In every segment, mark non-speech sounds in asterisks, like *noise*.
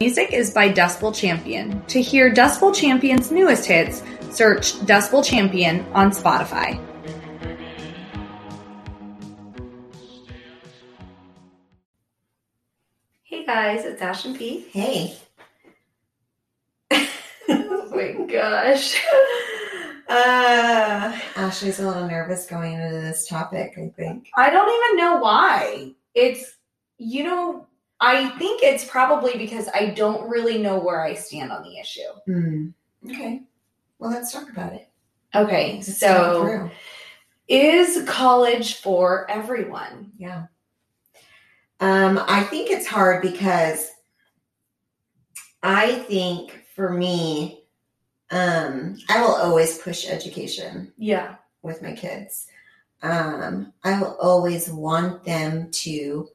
Music is by Dustbowl Champion. To hear Dustbowl Champion's newest hits, search Dustbowl Champion on Spotify. Hey guys, it's Ash and Pete. Hey. *laughs* oh my gosh. *laughs* Uh, Ashley's a little nervous going into this topic, I think. I don't even know why. It's, you know, I think it's probably because I don't really know where I stand on the issue. Hmm. Okay. Well, let's talk about it. Okay, Let's so is college for everyone? Yeah. Um, I think it's hard because I think for me, um, I will always push education Yeah. with my kids. Um, I will always want them to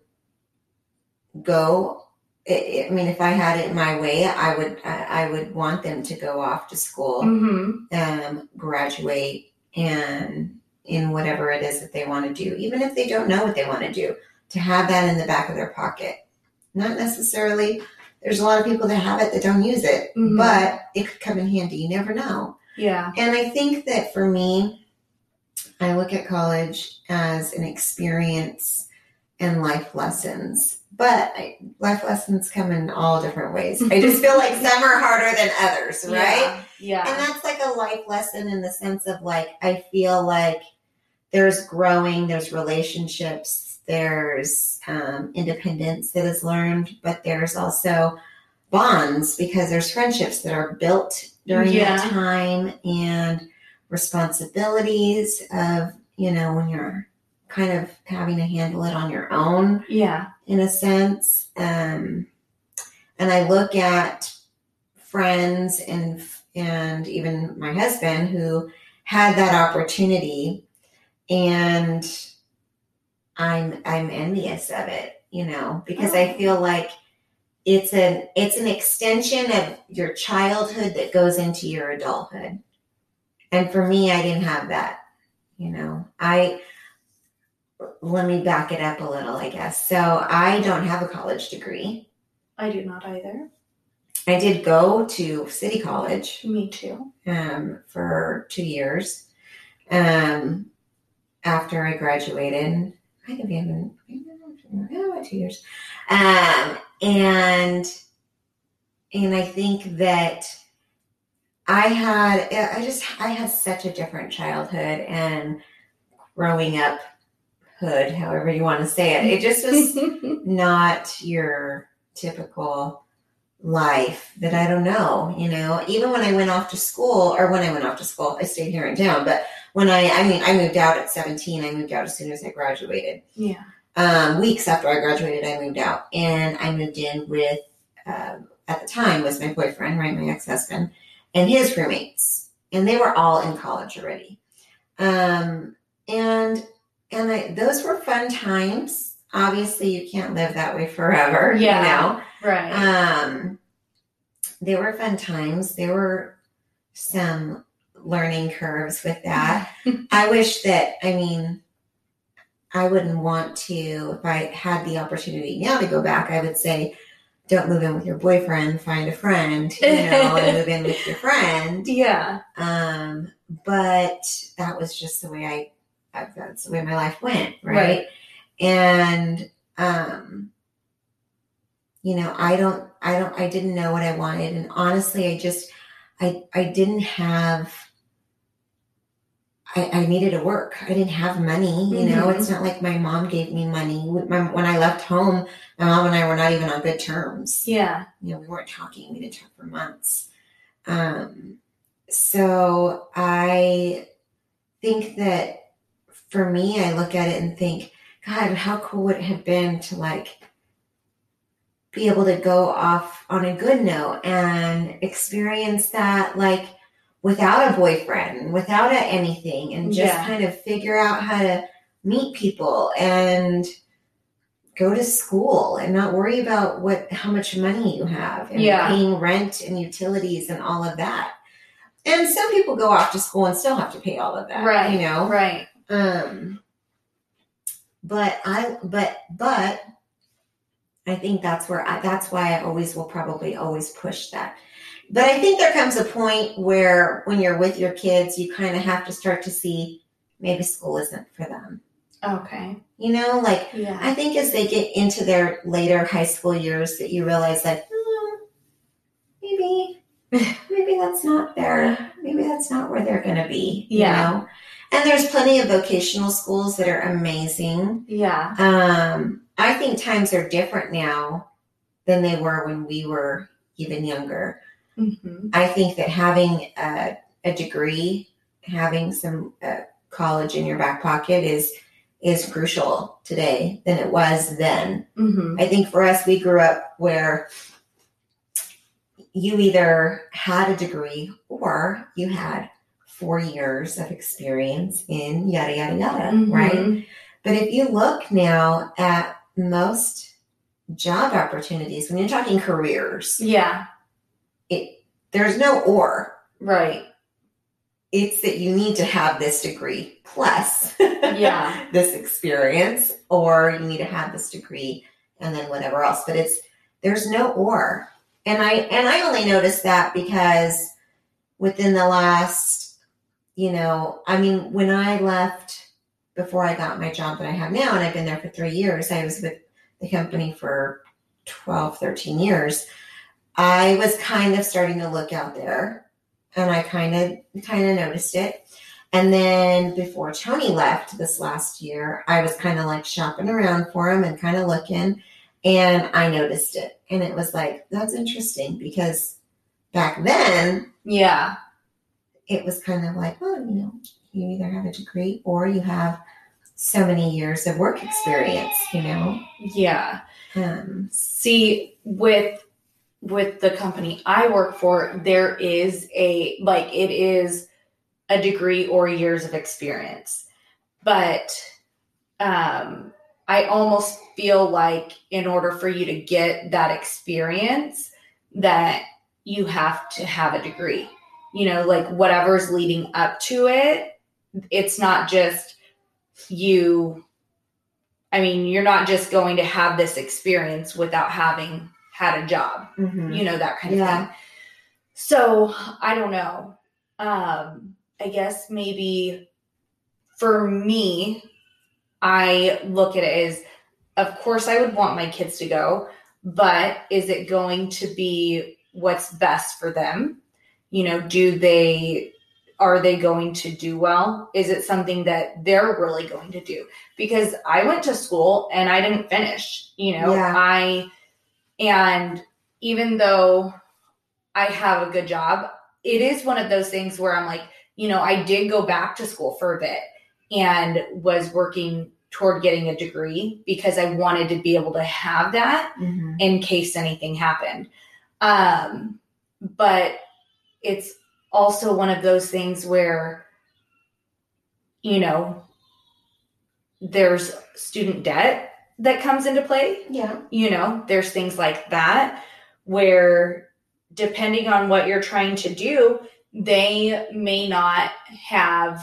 go. I mean, if I had it my way, I would. I would want them to go off to school Mm-hmm. um, graduate and in whatever it is that they want to do, even if they don't know what they want to do, to have that in the back of their pocket. Not necessarily, there's a lot of people that have it that don't use it, Mhm. but it could come in handy. You never know. Yeah. And I think that for me, I look at college as an experience and life lessons. But I, life lessons come in all different ways. I just *laughs* feel like some are harder than others, right? Yeah. And that's like a life lesson in the sense of like, I feel like there's growing, there's relationships, there's um, independence that is learned, but there's also bonds because there's friendships that are built during Yeah. that time and responsibilities of, you know, when you're kind of having to handle it on your own Yeah. in a sense. Um, and I look at friends and and even my husband who had that opportunity, and I'm I'm envious of it, you know, because I feel like it's an it's an extension of your childhood that goes into your adulthood. And for me, I didn't have that. You know, I let me back it up a little, I guess. So I don't have a college degree. I do not either. I did go to City College Me too. um, for two years um, after I graduated. Might have even about two years, um, and and I think that I had I just I had such a different childhood and growing up hood, however you want to say it. It just was *laughs* not your typical life that I don't know, you know, even when I went off to school or when I went off to school, I stayed here in town, but when I, I mean, I moved out at 17, I moved out as soon as I graduated. yeah. Um, weeks after I graduated, I moved out and I moved in with, um, at the time was my boyfriend, right? My ex-husband and his roommates and they were all in college already. Um, and, and I, those were fun times. Obviously you can't live that way forever, Yeah. you know? Right. Um, they were fun times. There were some learning curves with that. *laughs* I wish that, I mean, I wouldn't want to, if I had the opportunity now to go back, I would say, don't move in with your boyfriend, find a friend, you know, and move in with your friend. *laughs* yeah. Um, but that was just the way I, that's the way my life went, right? Right. And, um, you know, I don't, I don't, I didn't know what I wanted. And honestly, I just, I, I didn't have, I, I needed to work. I didn't have money, you know, Mhm. it's not like my mom gave me money. My, when I left home, my mom and I were not even on good terms Yeah. you know, we weren't talking. We didn't talk for months. Um, so I think that for me, I look at it and think, God, how cool would it have been to like be able to go off on a good note and experience that like without a boyfriend, without a anything, and just Yeah. kind of figure out how to meet people and go to school and not worry about what how much money you have and Yeah. paying rent and utilities and all of that. And some people go off to school and still have to pay all of that. Right. You know? Right. Um, but I, but, but I think that's where I, that's why I always will probably always push that. But I think there comes a point where when you're with your kids, you kind of have to start to see maybe school isn't for them. Okay. You know, like Yeah. I think as they get into their later high school years, that you realize that hmm, maybe, maybe that's not their, maybe that's not where they're going to be. you Yeah. know? And there's plenty of vocational schools that are amazing. Yeah. Um, I think times are different now than they were when we were even younger. hmm I think that having a, a degree, having some uh, college in your back pocket is is crucial today than it was then. hmm I think for us, we grew up where you either had a degree or you had four years of experience in yada yada yada, Mm-hmm. right? But if you look now at most job opportunities, when you're talking careers, Yeah. there's no or. Right. It's that you need to have this degree plus *laughs* Yeah. this experience, or you need to have this degree and then whatever else. But it's there's no or. And I and I only noticed that because within the last, you know, I mean, when I left before I got my job that I have now, and I've been there for three years, I was with the company for 12, 13 years. I was kind of starting to look out there and I kind of kind of noticed it. And then before Tony left this last year, I was kind of like shopping around for him and kind of looking and I noticed it. And it was like, that's interesting because back then Yeah. It was kind of like, oh, you know, you either have a degree or you have so many years of work experience, you know. Yeah. Um, See, with with the company I work for, there is a like it is a degree or years of experience. But um I almost feel like in order for you to get that experience that you have to have a degree. You know, like whatever's leading up to it, it's not just you I mean, you're not just going to have this experience without having had a job, mhm. you know, that kind of Yeah. thing. So I don't know. Um, I guess maybe for me, I look at it as, of course, I would want my kids to go, but is it going to be what's best for them? You know, do they are they going to do well? Is it something that they're really going to do? Because I went to school and I didn't finish, you know, Yeah. I and even though I have a good job, it is one of those things where I'm like, you know, I did go back to school for a bit and was working toward getting a degree because I wanted to be able to have that Mhm. in case anything happened. Um, but it's also one of those things where, you know, there's student debt that comes into play. Yeah. you know there's things like that where depending on what you're trying to do they may not have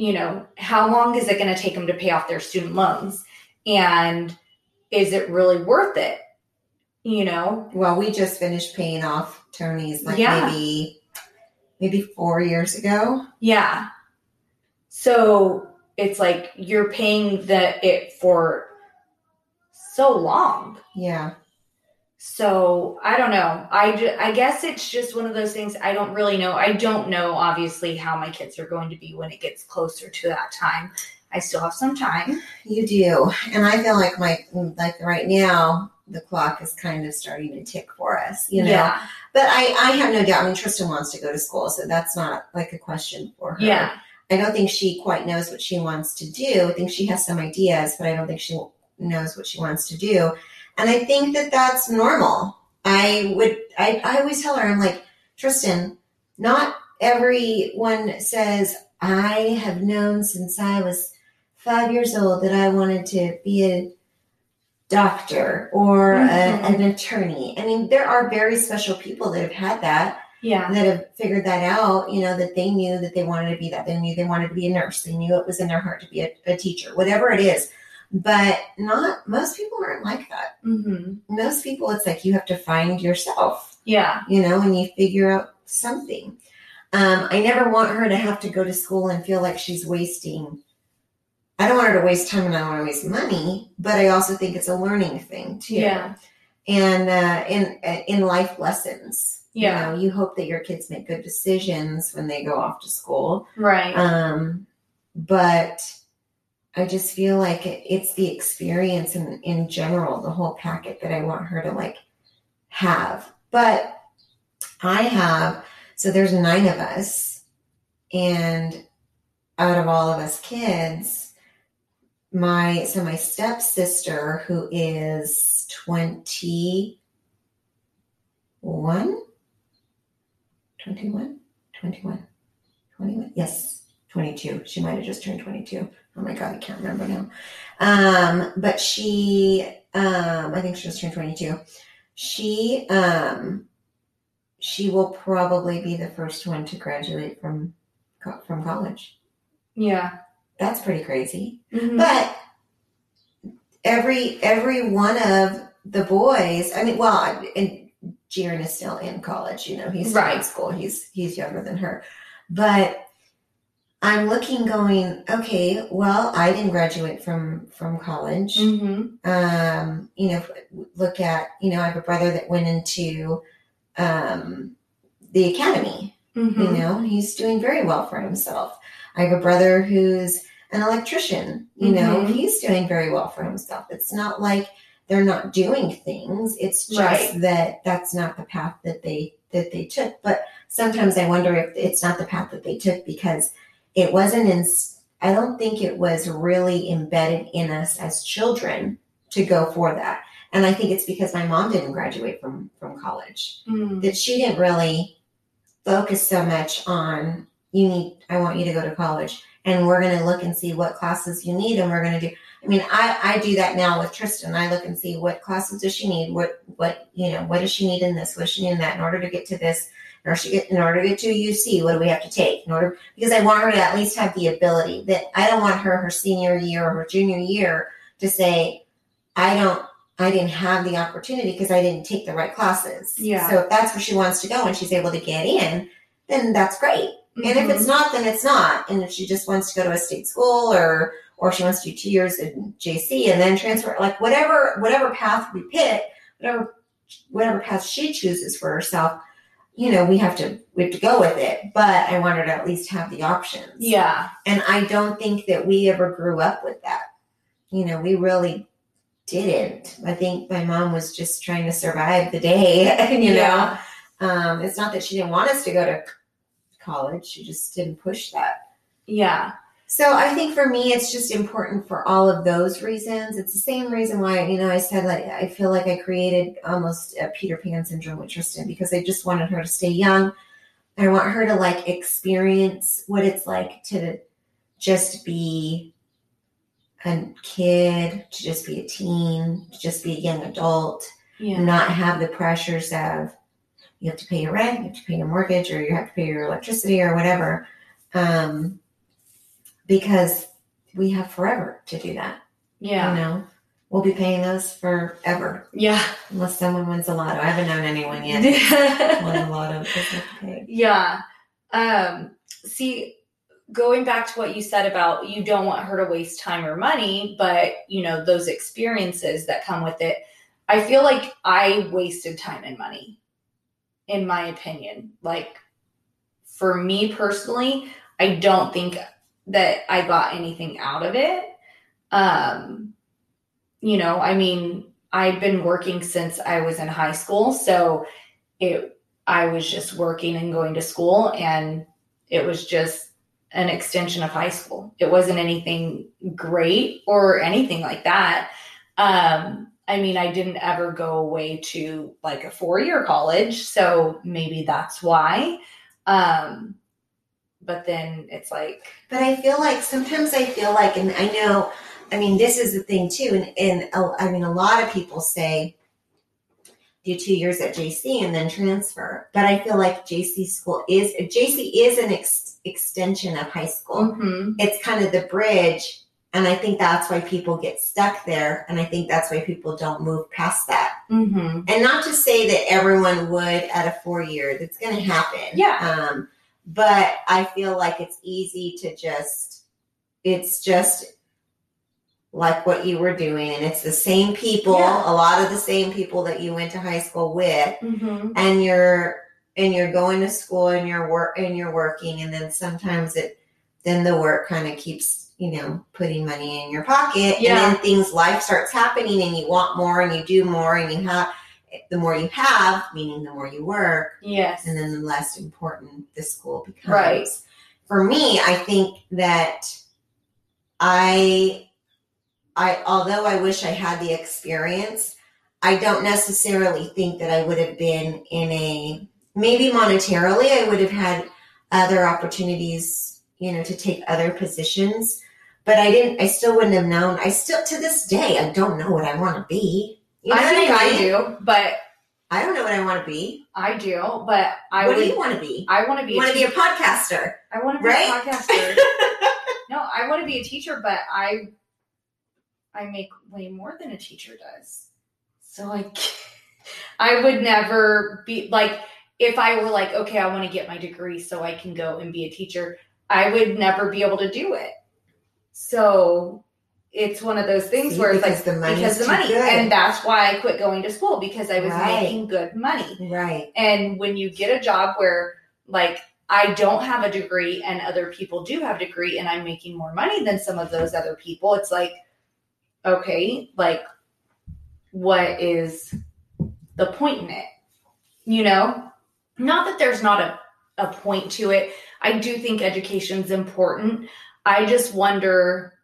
you know how long is it going to take them to pay off their student loans? And is it really worth it? You know? Well, we just finished paying off Tony's like Yeah. maybe maybe four years ago. yeah so it's like you're paying the it for so long Yeah. So I don't know. I, ju- I guess it's just one of those things. I don't really know. I don't know, obviously, how my kids are going to be when it gets closer to that time. I still have some time. You do. And I feel like my like right now the clock is kind of starting to tick for us, you know. Yeah. But I, I have no doubt. I mean, Tristan wants to go to school, so that's not like a question for her. Yeah. I don't think she quite knows what she wants to do. I think she has some ideas, but I don't think she knows what she wants to do. And I think that that's normal. I would, I, I always tell her, I'm like, Tristan, not everyone says, I have known since I was five years old that I wanted to be a doctor or a, Mhm. an attorney. I mean, there are very special people that have had that, Yeah. that have figured that out, you know, that they knew that they wanted to be that. They knew they wanted to be a nurse. They knew it was in their heart to be a, a teacher, whatever it is. But not most people aren't like that. hmm Most people, it's like you have to find yourself Yeah. you know, and you figure out something. Um, I never want her to have to go to school and feel like she's wasting. I don't want her to waste time and I don't want to waste money, but I also think it's a learning thing too. Yeah. And uh, in in life lessons, Yeah. you know, you hope that your kids make good decisions when they go off to school. Right. Um, but I just feel like it, it's the experience in, in general, the whole packet that I want her to like have. But I have, so there's nine of us, and out of all of us kids, my so my stepsister who is 21 21 21 21 yes 22 she might have just turned 22 oh my god i can't remember now. Um but she um i think she just turned 22 she um she will probably be the first one to graduate from from college. Yeah. That's pretty crazy Mhm. but every every one of the boys, I mean, well, and Jiren is still in college. You know, he's still in Right. school. He's he's younger than her, but I'm looking, going, okay. Well, I didn't graduate from from college. Mhm. Um, you know, look at you know, I have a brother that went into um, the academy Mhm. you know he's doing very well for himself i have a brother who's an electrician you know Mhm. he's doing very well for himself it's not like they're not doing things it's just Right. that that's not the path that they that they took but sometimes i wonder if it's not the path that they took because it wasn't in i don't think it was really embedded in us as children to go for that and i think it's because my mom didn't graduate from from college Mm. that she didn't really focus so much on you need i want you to go to college and we're going to look and see what classes you need and we're going to do i mean i i do that now with tristan i look and see what classes does she need what what you know what does she need in this what does she need in that in order to get to this in order to get in order to get to uc what do we have to take in order because i want her to at least have the ability that i don't want her her senior year or her junior year to say i don't I didn't have the opportunity because I didn't take the right classes. Yeah. So if that's where she wants to go and she's able to get in, then that's great. And if it's not, then it's not. And if she just wants to go to a state school or or she wants to do two years in JC and then transfer, like whatever whatever path we pick, whatever whatever path she chooses for herself, you know, we have to we have to go with it. But I wanted to at least have the options. yeah. And I don't think that we ever grew up with that. You know, we really didn't. I think my mom was just trying to survive the day, *laughs* you know. Um, it's not that she didn't want us to go to college, she just didn't push that. Yeah. So I think for me, it's just important for all of those reasons. It's the same reason why, you know, I said like I feel like I created almost a Peter Pan syndrome with Tristan because I just wanted her to stay young. I want her to like experience what it's like to just be a kid, to just be a teen, to just be a young adult, Yeah. not have the pressures of you have to pay your rent, you have to pay your mortgage, or you have to pay your electricity or whatever. Um, because we have forever to do that. Yeah. You know, we'll be paying those forever Yeah. unless someone wins a lotto. I haven't known anyone yet *laughs* won a lotto. because they have to pay. Yeah. Um, see, going back to what you said about you don't want her to waste time or money, but you know, those experiences that come with it. I feel like I wasted time and money, in my opinion. Like, for me personally, I don't think that I got anything out of it. Um, you know, I mean, I've been working since I was in high school, so it I was just working and going to school, and it was just an extension of high school. It wasn't anything great or anything like that. Um, I mean, I didn't ever go away to like a four year college, so maybe that's why. Um, but then it's like But I feel like sometimes I feel like, and I know, I mean, this is the thing too, and, and uh, I mean, a lot of people say do two years at JC and then transfer. But I feel like JC school is JC is an ex- extension of high school. mhm. It's kind of the bridge, and I think that's why people get stuck there, and I think that's why people don't move past that. Mhm. And not to say that everyone would at a four year, that's going to happen. Yeah. Um, but I feel like it's easy to just, it's just like what you were doing, and it's the same people, Yeah. a lot of the same people that you went to high school with, Mhm. and you're and you're going to school and you're work and you're working, and then sometimes it, then the work kind of keeps you know putting money in your pocket, Yeah. and then things life starts happening, and you want more, and you do more, and you have the more you have, meaning the more you work, Yes. and then the less important the school becomes. Right. For me, I think that I I although I wish I had the experience, I don't necessarily think that I would have been in a maybe monetarily I would have had other opportunities, you know, to take other positions. But I didn't I still wouldn't have known. I still to this day I don't know what I want to be. You know I think I mean? do, but I don't know what I want to be. I do, but I what would. do you want to be? I want to be. A want to be a podcaster. I want to be right? a podcaster. *laughs* no, I want to be a teacher, but I I make way more than a teacher does. So like *laughs* I would never be like if I were like, okay, I want to get my degree so I can go and be a teacher, I would never be able to do it. So it's one of those things See, where it's like the because the money. good. And that's why I quit going to school because I was Right. making good money. Right. And when you get a job where, like, I don't have a degree and other people do have a degree and I'm making more money than some of those other people, it's like, okay, like, what is the point in it? You know? Not that there's not a, a point to it. I do think education's important. I just wonder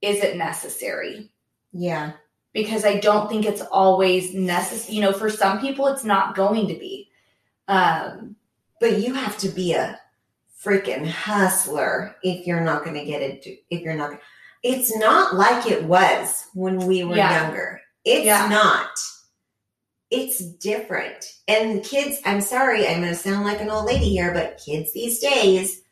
is it necessary? Yeah. because I don't think it's always necessary. You know, for some people, it's not going to be. Um, But you have to be a freaking hustler if you're not going to get it. If you're not, it's not like it was when we were Yeah. younger. It's Yeah. not. It's different. And kids, I'm sorry, I'm going to sound like an old lady here, but kids these days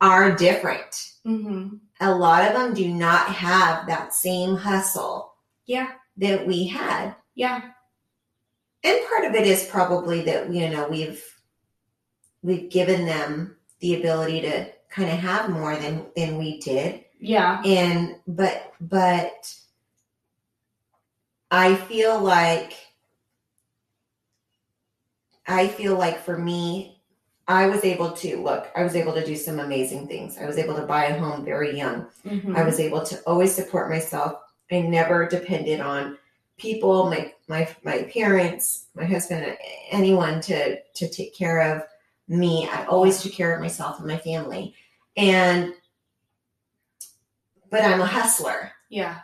are different. Mm-hmm. A lot of them do not have that same hustle Yeah, that we had. yeah, and part of it is probably that you know we've we've given them the ability to kind of have more than than we did. Yeah, and but but i feel like i feel like for me i was able to look i was able to do some amazing things i was able to buy a home very young mhm, I was able to always support myself. I never depended on people, my my my parents, my husband, anyone to to take care of me. I always took care of myself and my family. And but I'm a hustler. yeah,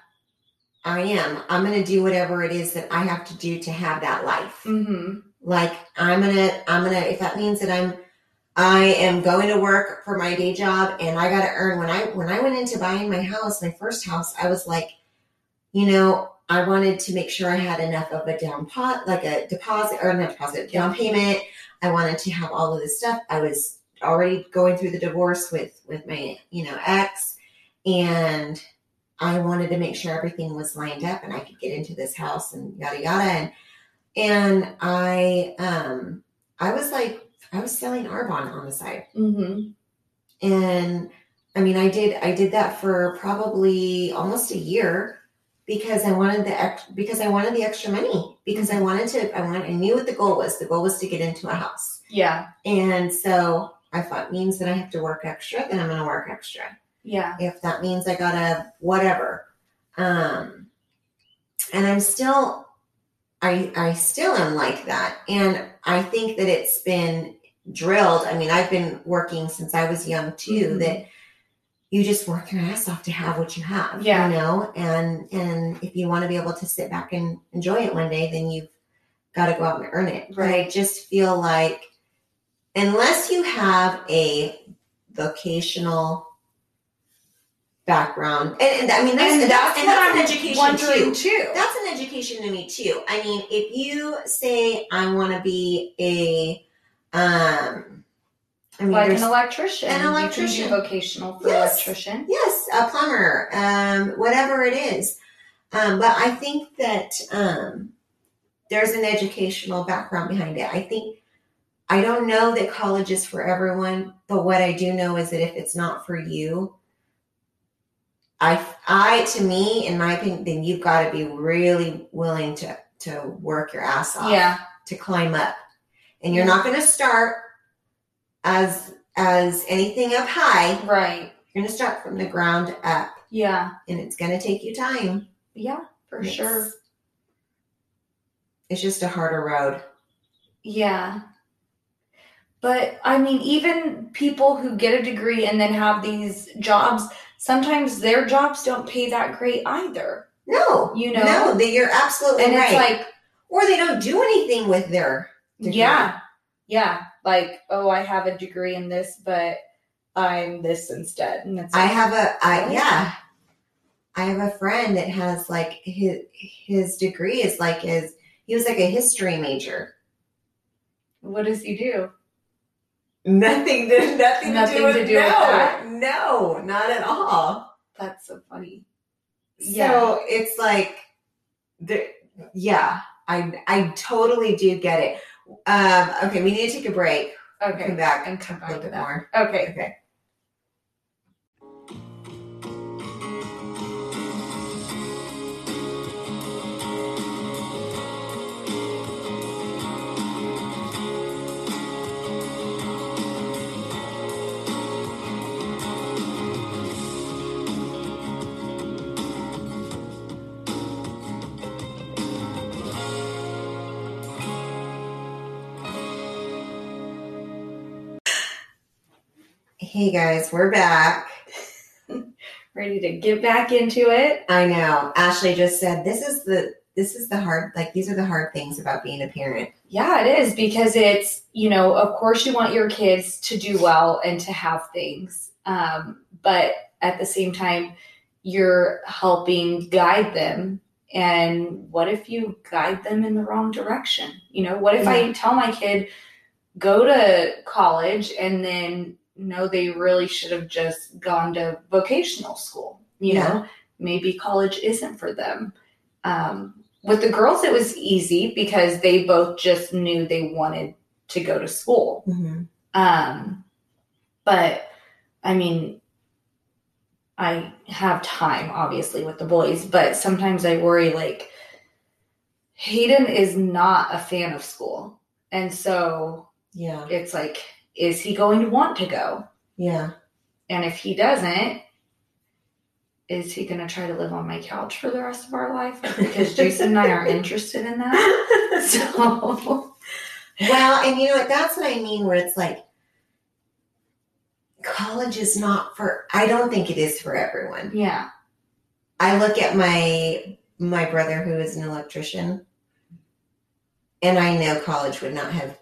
I am. I'm going to do whatever it is that I have to do to have that life. hmm Like I'm going to I'm going to if that means that I'm I am going to work for my day job and I got to earn when I when I went into buying my house, my first house, I was like, you know, I wanted to make sure I had enough of a down pot like a deposit or not deposit, down payment. I wanted to have all of this stuff. I was already going through the divorce with with my, you know, ex and I wanted to make sure everything was lined up and I could get into this house and yada yada and and I um I was like I was selling Arbonne on the side. hmm And I mean I did I did that for probably almost a year because I wanted the ex- because I wanted the extra money because I wanted to I want I knew what the goal was. The goal was to get into a house. yeah, And so I thought means that I have to work extra, then I'm gonna work extra yeah, if that means I gotta whatever. Um, and I'm still, I I still am like that, and I think that it's been drilled. I mean, I've been working since I was young too. Mhm. That you just work your ass off to have what you have, Yeah. you know. And and if you want to be able to sit back and enjoy it one day, then you've got to go out and earn it. But I Right. just feel like unless you have a vocational background. And, and I mean, that's, and that's, and what that's an education too. too. That's an education to me too. I mean, if you say I want to be a, um, I mean, like an electrician. An You electrician. vocational for Yes. electrician. Yes, a plumber, um, whatever it is. Um, but I think that um, there's an educational background behind it. I think I don't know that college is for everyone, but what I do know is that if it's not for you, I, I to me, in my opinion, then you've got to be really willing to to work your ass off Yeah. to climb up, and you're not going to start as as anything up high. Right. You're going to start from the ground up, Yeah. and it's going to take you time. Yeah. For It's- sure. It's just a harder road. Yeah. But I mean, even people who get a degree and then have these jobs, sometimes their jobs don't pay that great either. No, You know? no, that you're absolutely And right. it's like, or they don't do anything with their degree. yeah, yeah. Like, oh, I have a degree in this, but I'm this instead. And it's I like, have a, I yeah, I have a friend that has like his his degree is like his he was like a history major. what does he do? Nothing to *laughs* nothing, Nothing to do with, to do no, with that? No, not at all. That's so funny. So it's like, the, yeah, I I totally do get it. Um, okay, we need to take a break. Okay. Come back And come a back little to bit that. more. Okay. Okay. Hey guys, we're back. *laughs* Ready to get back into it. I know. Ashley just said this is the this is the hard like these are the hard things about being a parent. Yeah, it is because it's, you know, of course you want your kids to do well and to have things. Um, but at the same time, you're helping guide them. And what if you guide them in the wrong direction? You know, what if I tell my kid, go to college and then no, they really should have just gone to vocational school? You Yeah. know, maybe college isn't for them. Um, with the girls, it was easy because they both just knew they wanted to go to school. Um, but I mean, I have time obviously with the boys, but sometimes I worry like Hayden is not a fan of school. And so Yeah. it's like, is he going to want to go? Yeah. And if he doesn't, is he going to try to live on my couch for the rest of our life? Because Jason and I aren't *laughs* interested in that. *laughs* So, well, and you know what? That's what I mean. Where it's like, college is not for. I don't think it is for everyone. yeah. I look at my my brother who is an electrician, and I know college would not have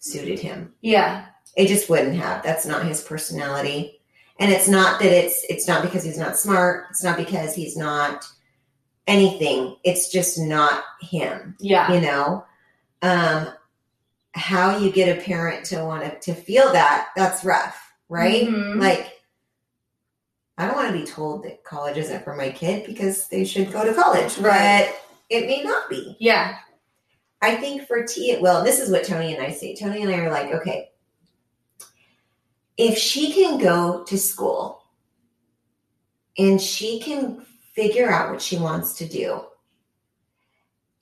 suited him. Yeah. It just wouldn't have. That's not his personality. And it's not that it's it's not because he's not smart. It's not because he's not anything. It's just not him, Yeah. you know. Um how you get a parent to want to, to feel that, that's rough, right? Mhm. Like I don't want to be told that college isn't for my kid because they should go to college, Right. but it may not be. Yeah. I think for T, well, this is what Tony and I say. Tony and I are like, okay, if she can go to school and she can figure out what she wants to do,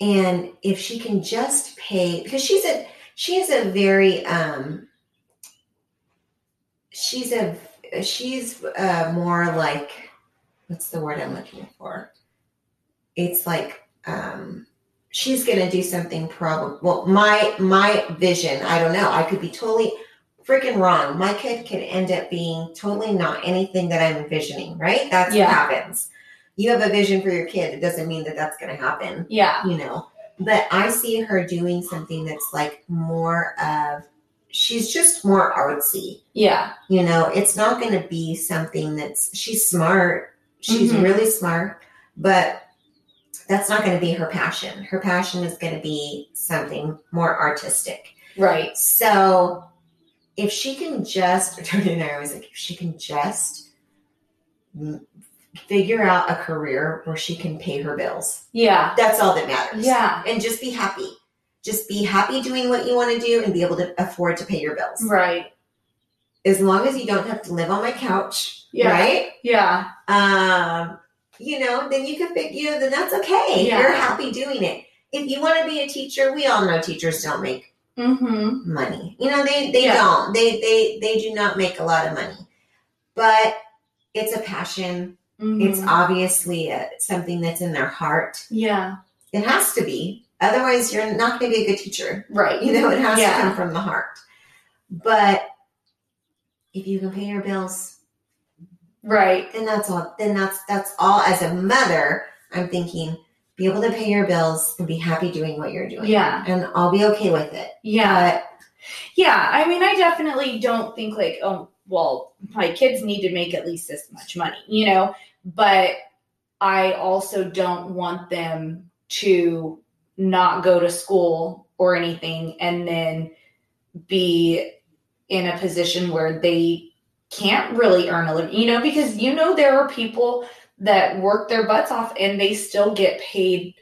and if she can just pay, because she's a she's a very um she's a she's uh, more like what's the word I'm looking for? It's like um she's gonna do something probably well my my vision i don't know i could be totally freaking wrong my kid could end up being totally not anything that i'm envisioning right that's Yeah. what happens you have a vision for your kid it doesn't mean that that's gonna happen Yeah. you know but i see her doing something that's like more of she's just more artsy. Yeah. You know, it's not going to be something that's she's smart. She's Mhm. really smart, but that's not going to be her passion. Her passion is going to be something more artistic. Right. So if she can just, Tony and I always like, if she can just figure out a career where she can pay her bills, Yeah. that's all that matters. Yeah. And just be happy. Just be happy doing what you want to do and be able to afford to pay your bills. Right. As long as you don't have to live on my couch, Yeah. right? Yeah. Um, you know, then you can know, then that's okay. Yeah. You're happy doing it. If you want to be a teacher, we all know teachers don't make Mm-hmm. money. You know, they they Yeah. don't. They they they do not make a lot of money. But it's a passion. It's Mhm. obviously a, something that's in their heart. yeah. It has to be. Otherwise, you're not going to be a good teacher. Right. You know, it has Yeah. to come from the heart. But if you can pay your bills, Right. then that's all. Then that's that's all. As a mother, I'm thinking, be able to pay your bills and be happy doing what you're doing. Yeah. and I'll be okay with it. Yeah. But Yeah. I mean, I definitely don't think like, oh, well, my kids need to make at least this much money, you know, but I also don't want them to not go to school or anything and then be in a position where they can't really earn a living, you know, because you know there are people that work their butts off and they still get paid,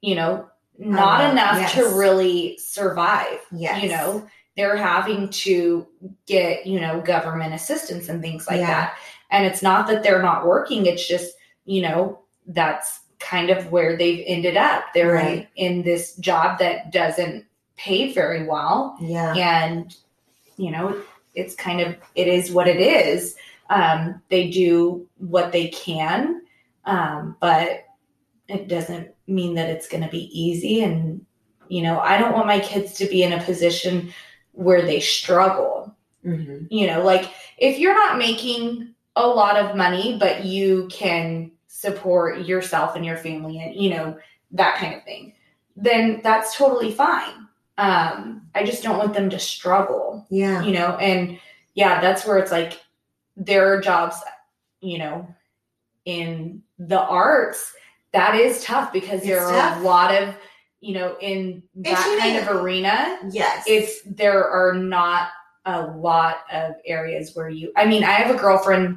you know, not Uh, enough to really survive. yes, You know, they're having to get, you know, government assistance and things like Yeah. that. And it's not that they're not working, it's just, you know, that's kind of where they've ended up. They're in, in this job that doesn't pay very well yeah, and you know it's kind of it is what it is um, they do what they can um, but it doesn't mean that it's going to be easy. And you know i don't want my kids to be in a position where they struggle. Hmm you know like if you're not making a lot of money but you can support yourself and your family and you know that kind of thing then that's totally fine. Um i just don't want them to struggle yeah, you know and yeah that's where it's like there are jobs you know in the arts that is tough because there are tough. a lot of you know in that kind of arena yes. it's there are not a lot of areas where you i mean i have a girlfriend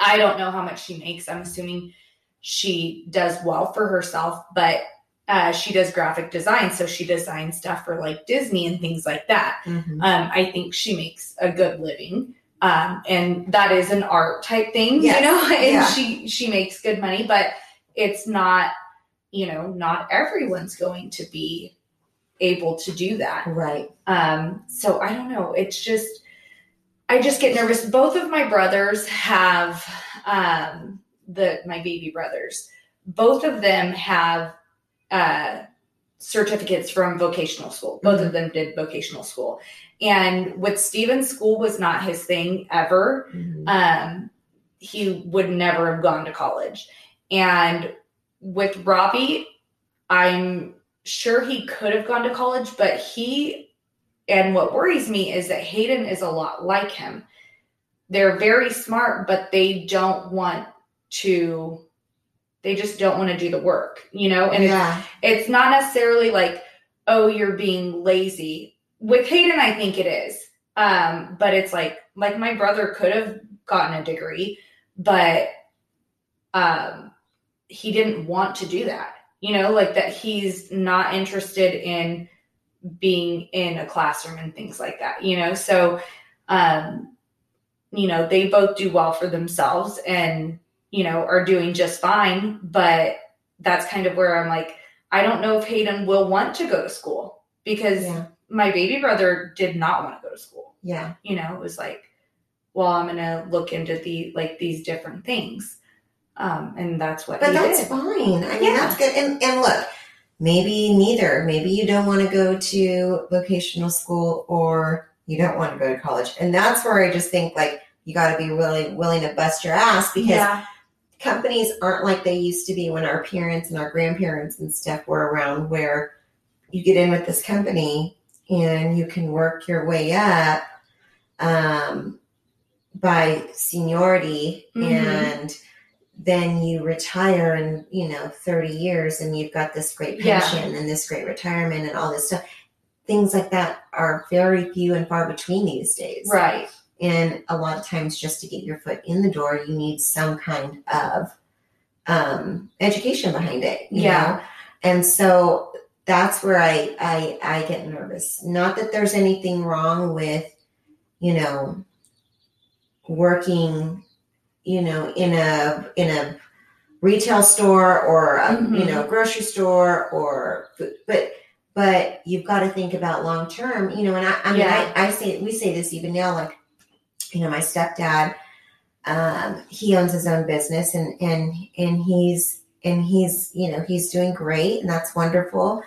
i don't know how much she makes i'm assuming she does well for herself but uh, she does graphic design so she designs stuff for like disney and things like that Mhm. um, i think she makes a good living um, and that is an art type thing Yes, you know *laughs* and yeah. she she makes good money but it's not you know not everyone's going to be able to do that right. um, so I don't know. It's just, I just get nervous. Both of my brothers have, um, the my baby brothers. Both of them have uh, certificates from vocational school. Both of them did vocational school, and with Steven's school was not his thing ever Mhm. um, he would never have gone to college. And with Robbie, I'm sure he could have gone to college, but he, and what worries me is that Hayden is a lot like him. They're very smart, but they don't want to, they just don't want to do the work, you know? And it's it's not necessarily like oh you're being lazy with hayden i think it is. Um but it's like like my brother could have gotten a degree but um he didn't want to do that. You know like that he's not interested in being in a classroom and things like that you know? So um you know they both do well for themselves and you know are doing just fine but that's kind of where i'm like I don't know if Hayden will want to go to school because yeah, my baby brother did not want to go to school. yeah. You know, it was like, well, I'm gonna look into the like these different things, um, and that's what But that's did. fine. I mean, Yeah. that's good. And and look, maybe neither. Maybe you don't want to go to vocational school, or you don't want to go to college. And that's where I just think like you got to be really willing to bust your ass because Yeah, companies aren't like they used to be when our parents and our grandparents and stuff were around where you get in with this company and you can work your way up um, by seniority Mhm. and then you retire in you know 30 years and you've got this great Yeah. pension and this great retirement and all this stuff things like that are very few and far between these days Right. and a lot of times just to get your foot in the door you need some kind of um, education behind it you Yeah. know? and so that's where I, I i get nervous not that there's anything wrong with you know working you know in a in a retail store or a, you Mhm. know grocery store or food- but but you've got to think about long term you know and i i mean Yeah. I, I say we say this even now like you know my stepdad um he owns his own business and and and he's and he's you know he's doing great and that's wonderful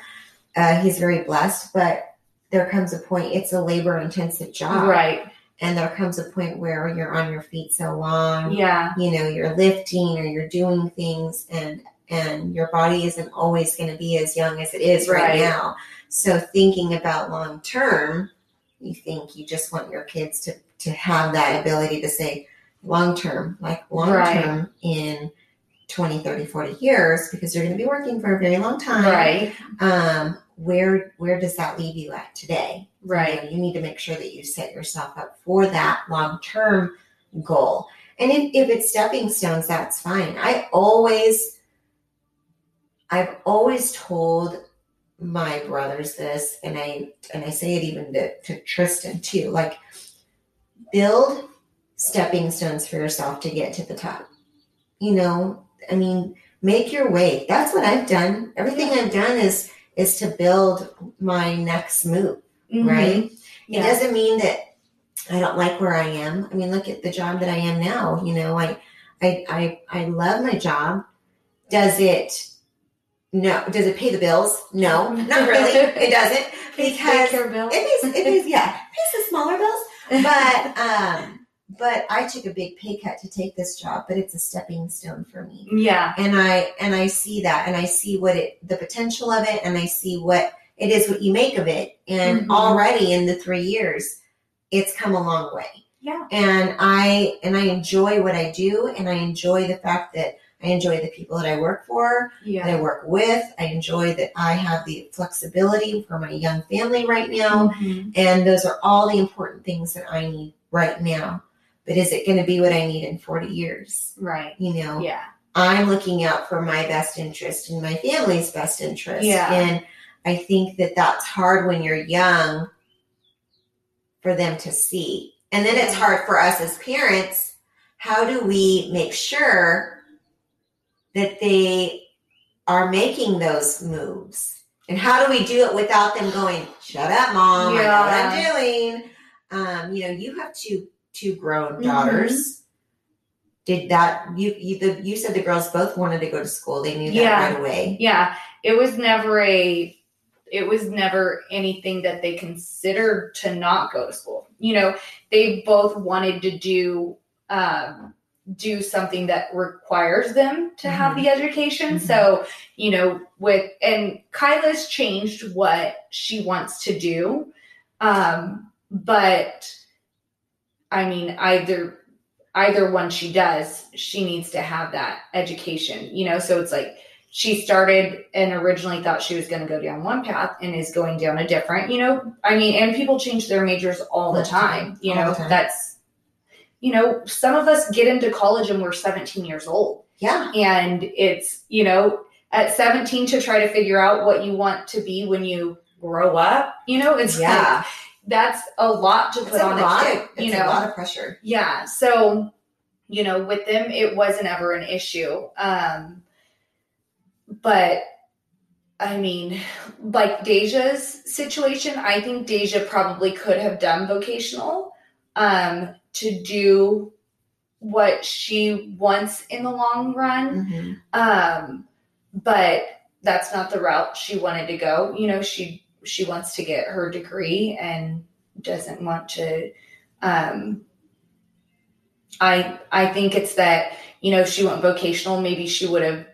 uh he's very blessed but there comes a point it's a labor intensive job Right. and there comes a point where you're on your feet so long Yeah. you know you're lifting or you're doing things and and your body isn't always going to be as young as it is right, Right. now so thinking about long term you think you just want your kids to to have that ability to say long term like long Right. term in 20 30 40 years because you're going to be working for a very long time Right. um where where does that leave you at today Right. you, know, you need to make sure that you set yourself up for that long term goal. And if, if it's stepping stones, that's fine. I always, I've always told my brothers this, and I and I say it even to, to Tristan too. Like, build stepping stones for yourself to get to the top. You know, I mean, make your way. That's what I've done. Everything I've done is is to build my next move Mhm. right? It doesn't mean that I don't like where I am. I mean, look at the job that I am now. You know, I, I, I, I love my job. Does it? No. Does it pay the bills? No, not really. *laughs* it doesn't because it pays. It pays. Yeah, it pays the smaller bills. But *laughs* um, but I took a big pay cut to take this job. But it's a stepping stone for me yeah. and I and I see that and I see what it the potential of it and I see what it is what you make of it and Mhm. already in the 3 years it's come a long way. Yeah. And I and I enjoy what I do and I enjoy the fact that I enjoy the people that I work for, yeah. that I work with. I enjoy that I have the flexibility for my young family right now. Mhm. And those are all the important things that I need right now. But is it going to be what I need in 40 years? Right. You know, Yeah. I'm looking out for my best interest and my family's best interest. Yeah. And I think that that's hard when you're young for them to see. And then it's hard for us as parents. How do we make sure that they are making those moves? And how do we do it without them going, shut up, mom, I know what I'm doing? Um, you know, you have two two grown Mhm. daughters. Did that you you the you said the girls both wanted to go to school. They knew that Yeah. right away. Yeah. It was never a it was never anything that they considered to not go to school. You know, they both wanted to do um do something that requires them to have the education. Mhm. So, you know, with and Kyla's changed what she wants to do. Um, but I mean, either either one she does, she needs to have that education, you know. So it's like she started and originally thought she was going to go down one path and is going down a different, you know. I mean, and people change their majors all the time, you All know. time. That's you know, some of us get into college and we're 17 years old Yeah. and it's you know at 17 to try to figure out what you want to be when you grow up you know it's like Yeah. That's a lot to It's put on lot a kid it's you a lot of pressure. yeah so you know with them it wasn't ever an issue um but i mean like deja's situation i think deja probably could have done vocational um to do what she wants in the long run Mhm. um but that's not the route she wanted to go you know she she wants to get her degree and doesn't want to um i i think it's that you know if she went vocational maybe she would have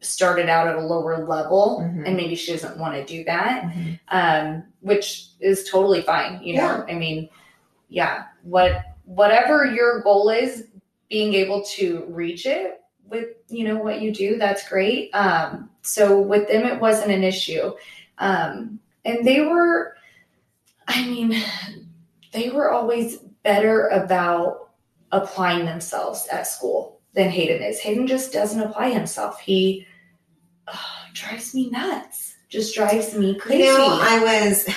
started out at a lower level Mhm. and maybe she doesn't want to do that Mhm. um, which is totally fine. You know, I mean, yeah, what whatever your goal is, being able to reach it with you know what you do, that's great. Um, so with them, it wasn't an issue, um, and they were, I mean, they were always better about applying themselves at school than Hayden is. Hayden just doesn't apply himself. He uh, drives me nuts. Just drives me crazy. You know, I was,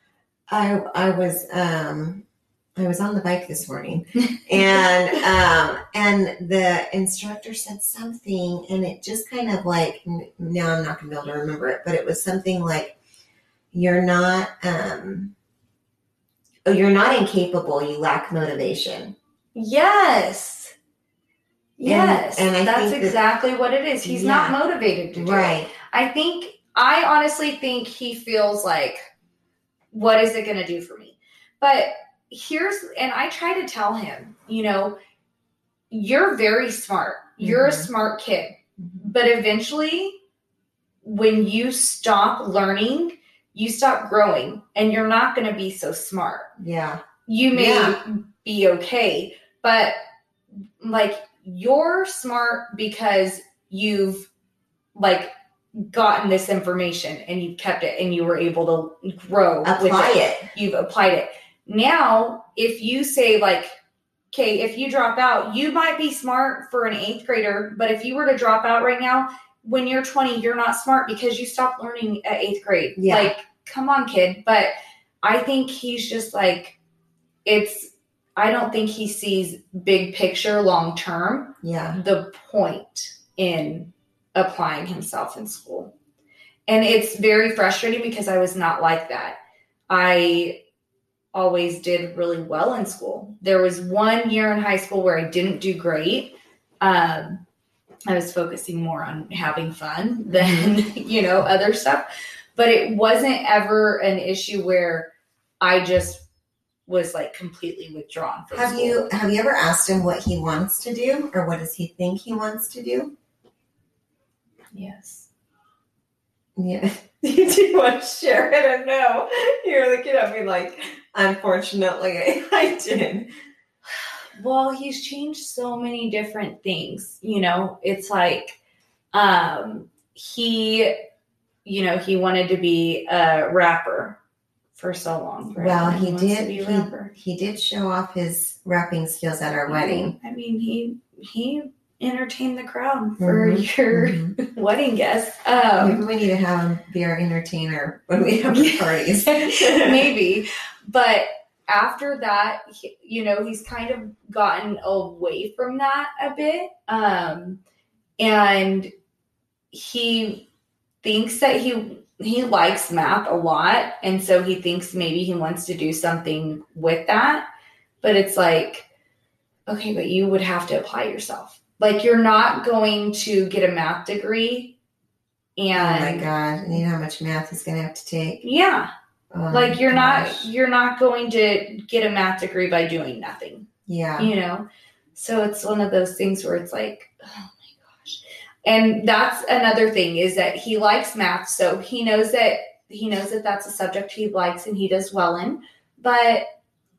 *laughs* I I was, um, I was on the bike this morning, *laughs* and um, and the instructor said something, and it just kind of like now I'm not gonna be able to remember it, but it was something like, "You're not, um, oh, you're not incapable. You lack motivation." Yes. Yes. and I that's that- exactly what it is. He's not motivated to do it. Right. I think I honestly think he feels like what is it going to do for me? But here's and I try to tell him, you know, you're very smart. You're a Mhm. smart kid. But eventually when you stop learning, you stop growing and you're not going to be so smart Yeah. you may Yeah. be okay, but like you're smart because you've like gotten this information and you've kept it and you were able to grow with Apply it. You've applied it. Now, if you say like, okay, if you drop out, you might be smart for an eighth grader, but if you were to drop out right now, when you're 20, you're not smart because you stopped learning at eighth grade. Yeah. Like, come on, kid. But I think he's just like, it's, I don't think he sees big picture long term Yeah. the point in applying himself in school. And it's very frustrating because I was not like that. I always did really well in school. There was one year in high school where I didn't do great. Um, I was focusing more on having fun mm-hmm. than, *laughs* you know, other stuff. But it wasn't ever an issue where I just was like completely withdrawn from Have school. you have you ever asked him what he wants to do or what does he think he wants to do? Yes. Yeah. *laughs* You do want to share it? I know. You're looking at me like, Unfortunately, *laughs* I did. Well, he's changed so many different things. You know, it's like, um, he, you know, he wanted to be a rapper for so long. right? Well, he to did. He, he did show off his rapping skills at our wedding. I mean, he he entertained the crowd for Mhm, *laughs* your mhm. *laughs* wedding guests. Um, Maybe we need to have him be our entertainer when we have *laughs* parties. maybe but after that he, you know he's kind of gotten away from that a bit um and he thinks that he he likes math a lot and so he thinks maybe he wants to do something with that but it's like okay but you would have to apply yourself like you're not going to get a math degree and oh my god! And you know how much math he's gonna have to take. yeah Oh like you're gosh. not you're not going to get a math degree by doing nothing Yeah. you know so it's one of those things where it's like oh my gosh and that's another thing is that he likes math so he knows that he knows that that's a subject he likes and he does well in but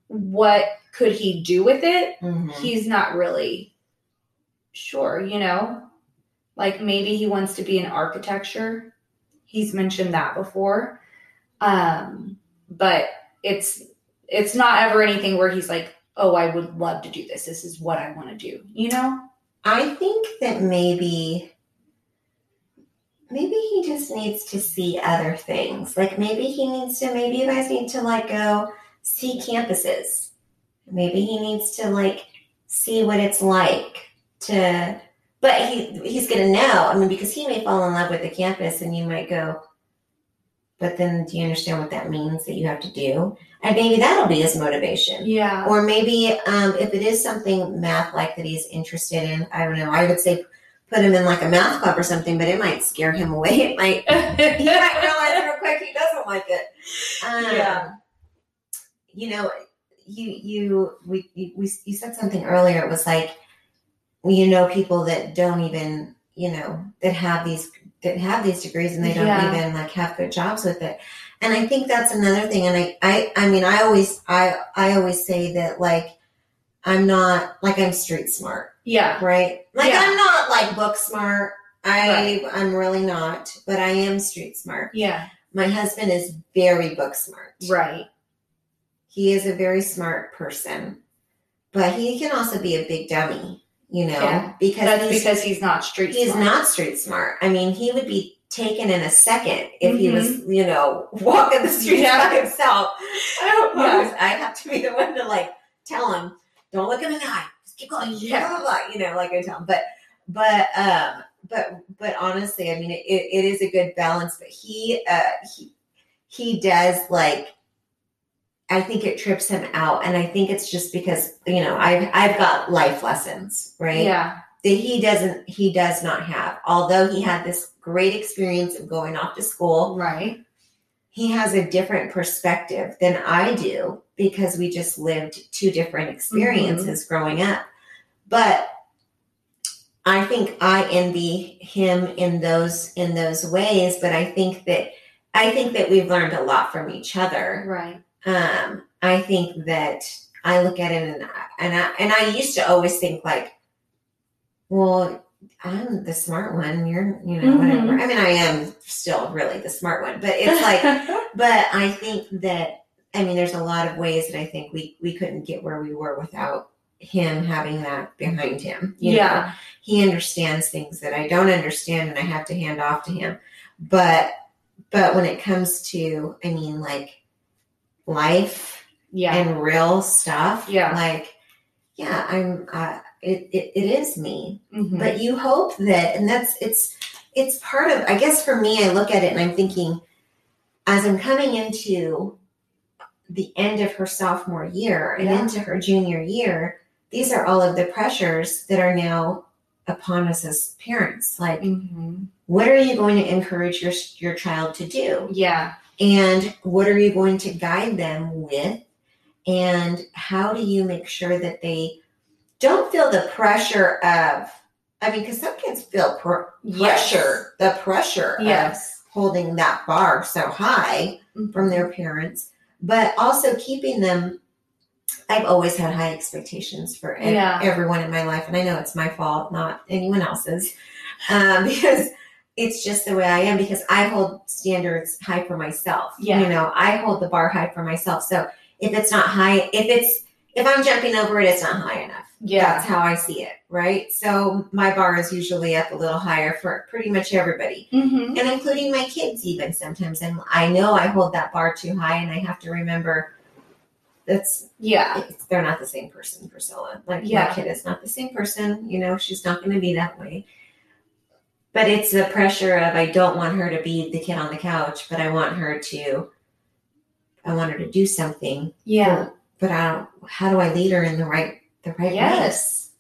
what could he do with it Mhm. he's not really sure you know like maybe he wants to be in architecture he's mentioned that before um but it's it's not ever anything where he's like oh i would love to do this this is what i want to do you know I think that maybe maybe he just needs to see other things. Like maybe he needs to maybe you guys need to like go see campuses. Maybe he needs to like see what it's like to but he he's gonna know. I mean because he may fall in love with the campus and you might go, but then do you understand what that means that you have to do? And maybe that'll be his motivation. yeah Or maybe um, if it is something math like that he's interested in, I don't know. I would say put him in like a math club or something, but it might scare him away. *laughs* It might he might realize real quick he doesn't like it. Um, Yeah. You know, you you we you, we you said something earlier. It was like you know people that don't even you know, that have these that have these degrees and they don't Yeah. even like have good jobs with it. And I think that's another thing. And I, I, I mean, I always, I, I always say that like, I'm not like I'm street smart, Yeah. right? Like Yeah. I'm not like book smart. I, I'm really not, but I am street smart. Yeah. My husband is very book smart. Right. He is a very smart person, but he can also be a big dummy, you know, Yeah. because That's he's, because he's not street he's smart. not street smart. I mean, he would be taken in a second if he was, Mm-hmm. you know, *laughs* walking the street Yeah. by himself. I, Yeah. *laughs* I have to be the one to like tell him, don't look in the eye, just keep going, Yeah. blah, blah, blah, you know, like I tell him. But, but, um, but, but honestly, I mean, it, it is a good balance. But he, uh, he, he does like. I think it trips him out, and I think it's just because you know I've I've got life lessons, right? Yeah. that he doesn't he does not have although he had this great experience of going off to school Right. he has a different perspective than i do because we just lived two different experiences mm-hmm. growing up but i think i envy him in those in those ways but i think that i think that we've learned a lot from each other Right. Um, I think that I look at it and I, and I and I used to always think like, well, I'm the smart one. You're, you know, Mhm. whatever. I mean, I am still really the smart one, but it's like, *laughs* but I think that I mean, there's a lot of ways that I think we we couldn't get where we were without him having that behind him. you know? yeah. he understands things that I don't understand, and I have to hand off to him. But but when it comes to, I mean, like life Yeah. and real stuff. Yeah. Like, yeah, I'm. Uh, it, it it is me. Mhm. But you hope that, and that's it's it's part of. I guess for me, I look at it and I'm thinking, as I'm coming into the end of her sophomore year and Yeah. into her junior year, these are all of the pressures that are now upon us as parents. Like, Mhm. what are you going to encourage your your child to do? Yeah. And what are you going to guide them with and how do you make sure that they don't feel the pressure of i mean because some kids feel pr- Yes. pressure the pressure of holding that bar so high from their parents but also keeping them i've always had high expectations for ev- Yeah. everyone in my life and i know it's my fault not anyone else's um, *laughs* because it's just the way i am because i hold standards high for myself Yeah. you know i hold the bar high for myself so if it's not high if it's if i'm jumping over it it's not high enough Yeah. that's how i see it right so my bar is usually up a little higher for pretty much everybody Mhm. and including my kids even sometimes and i know i hold that bar too high and i have to remember that's Yeah. they're not the same person priscilla like Yeah. my kid is not the same person you know she's not going to be that way but it's the pressure of i don't want her to be the kid on the couch but i want her to i want her to do something Yeah. but i don't how do i lead her in the right the right way Yes.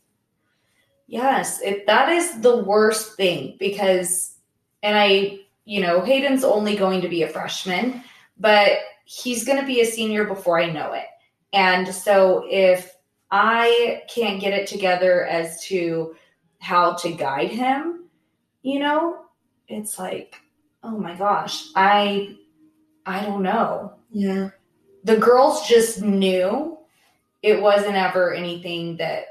Yes. That is the worst thing because and I, you know, Hayden's only going to be a freshman, but he's going to be a senior before I know it. And so if I can't get it together as to how to guide him, you know, it's like, oh my gosh, I I don't know. yeah the girls just knew it wasn't ever anything that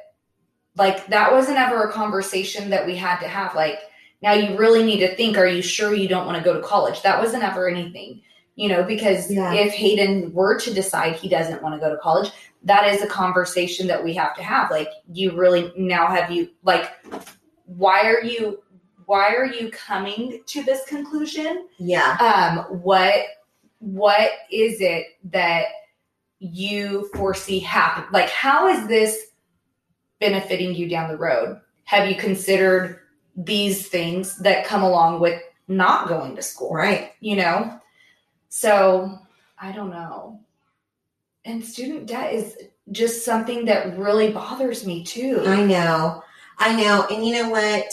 like that wasn't ever a conversation that we had to have like now you really need to think are you sure you don't want to go to college that wasn't ever anything you know because Yeah. if hayden were to decide he doesn't want to go to college that is a conversation that we have to have like you really now have you like why are you why are you coming to this conclusion? Yeah. Um what what is it that you foresee happen like how is this benefiting you down the road? Have you considered these things that come along with not going to school? Right. You know? So i don't know. And student debt is just something that really bothers me too. I know. I know. And you know what?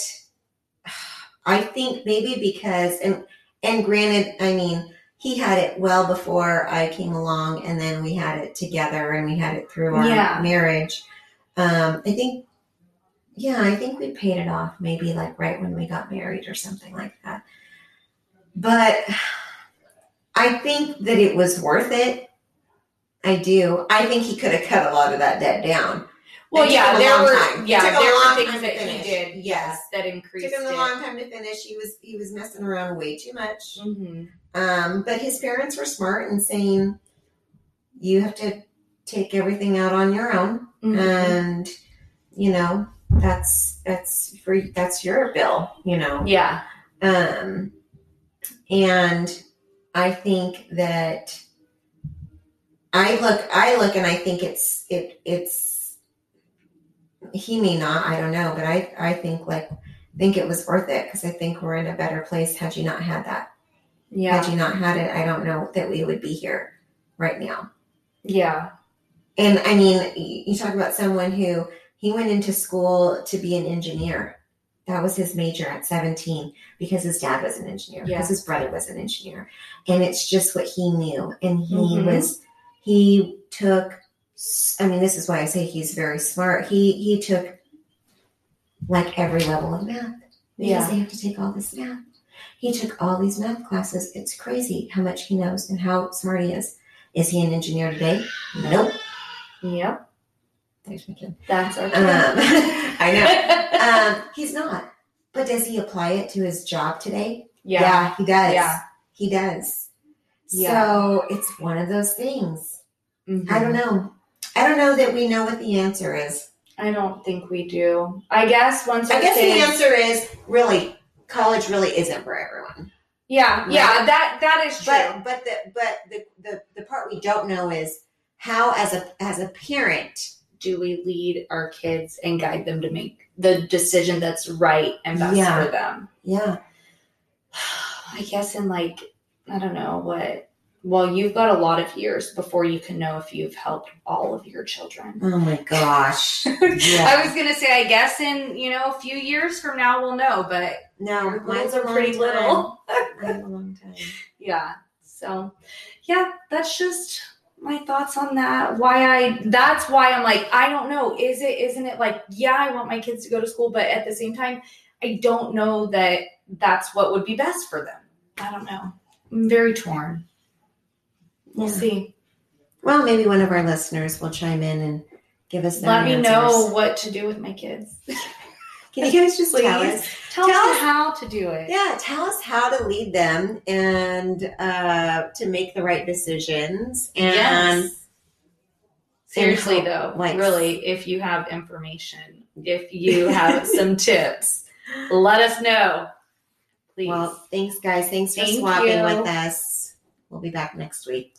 I think maybe because and and granted, I mean, he had it well before I came along and then we had it together and we had it through our Yeah. marriage. Um, I think yeah, I think we paid it off maybe like right when we got married or something like that. But I think that it was worth it. I do. I think he could have cut a lot of that debt down. Well, yeah, there were time. Yeah, took him a there were things that he did, Yes. that increased took him a long time to finish. He was he was messing around way too much. Mhm. Um, but his parents were smart in saying, "You have to take everything out on your own, Mhm. and you know that's that's for that's your bill." You know, yeah, um, and I think that I look, I look, and I think it's it it's he may not, I don't know, but I I think like think it was worth it because I think we're in a better place had you not had that. yeah, Had you not had it, I don't know that we would be here right now. yeah, And I mean, you talk about someone who he went into school to be an engineer. That was his major at 17 because his dad was an engineer, Yeah. because his brother was an engineer. And it's just what he knew. And he Mhm. was, he took, I mean, this is why I say he's very smart. He, he took like every level of math because Yeah. they have to take all this math. He took all these math classes. It's crazy how much he knows and how smart he is. Is he an engineer today? Nope. yep. There's my kid. That's our Um. *laughs* I know. *laughs* Um, he's not. But does he apply it to his job today? yeah, he does. Yeah. He does. Yeah. So it's one of those things. Mhm. I don't know. I don't know that we know what the answer is. I don't think we do. I guess once I guess the answer is really college really isn't for everyone. Yeah, yeah, that that is true. But but the but the, the the part we don't know is how as a as a parent do we lead our kids and guide them to make the decision that's right and best Yeah. for them? yeah *sighs* I guess in like I don't know what. Well, you've got a lot of years before you can know if you've helped all of your children. oh my gosh *laughs* I was gonna say, I guess in you know a few years from now we'll know, but no mine's are pretty time. *laughs* little. A long time. yeah. So, yeah, that's just my thoughts on that. Why I that's why I'm like I don't know. Is it isn't it like yeah, I want my kids to go to school, but at the same time, I don't know that that's what would be best for them. I don't know. I'm very torn. We'll Yeah. see. Well, maybe one of our listeners will chime in and give us Let me answers. know what to do with my kids. *laughs* Can you guys just tell Please. us? Tell, Tell us us- how to do it. Yeah, tell us how to lead them and uh, to make the right decisions. And Yes. Seriously, and though, like- really, if you have information, if you have *laughs* some tips, let us know. Please. well, thanks, guys. Thanks for Thank swapping you. with us. We'll be back next week.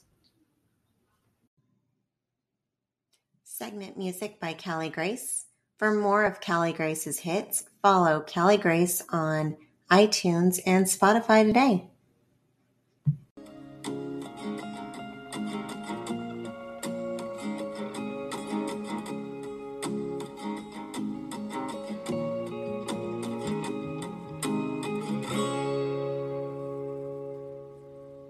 Segment music by Callie Grace. For more of Callie Grace's hits, follow Callie Grace on iTunes and Spotify today.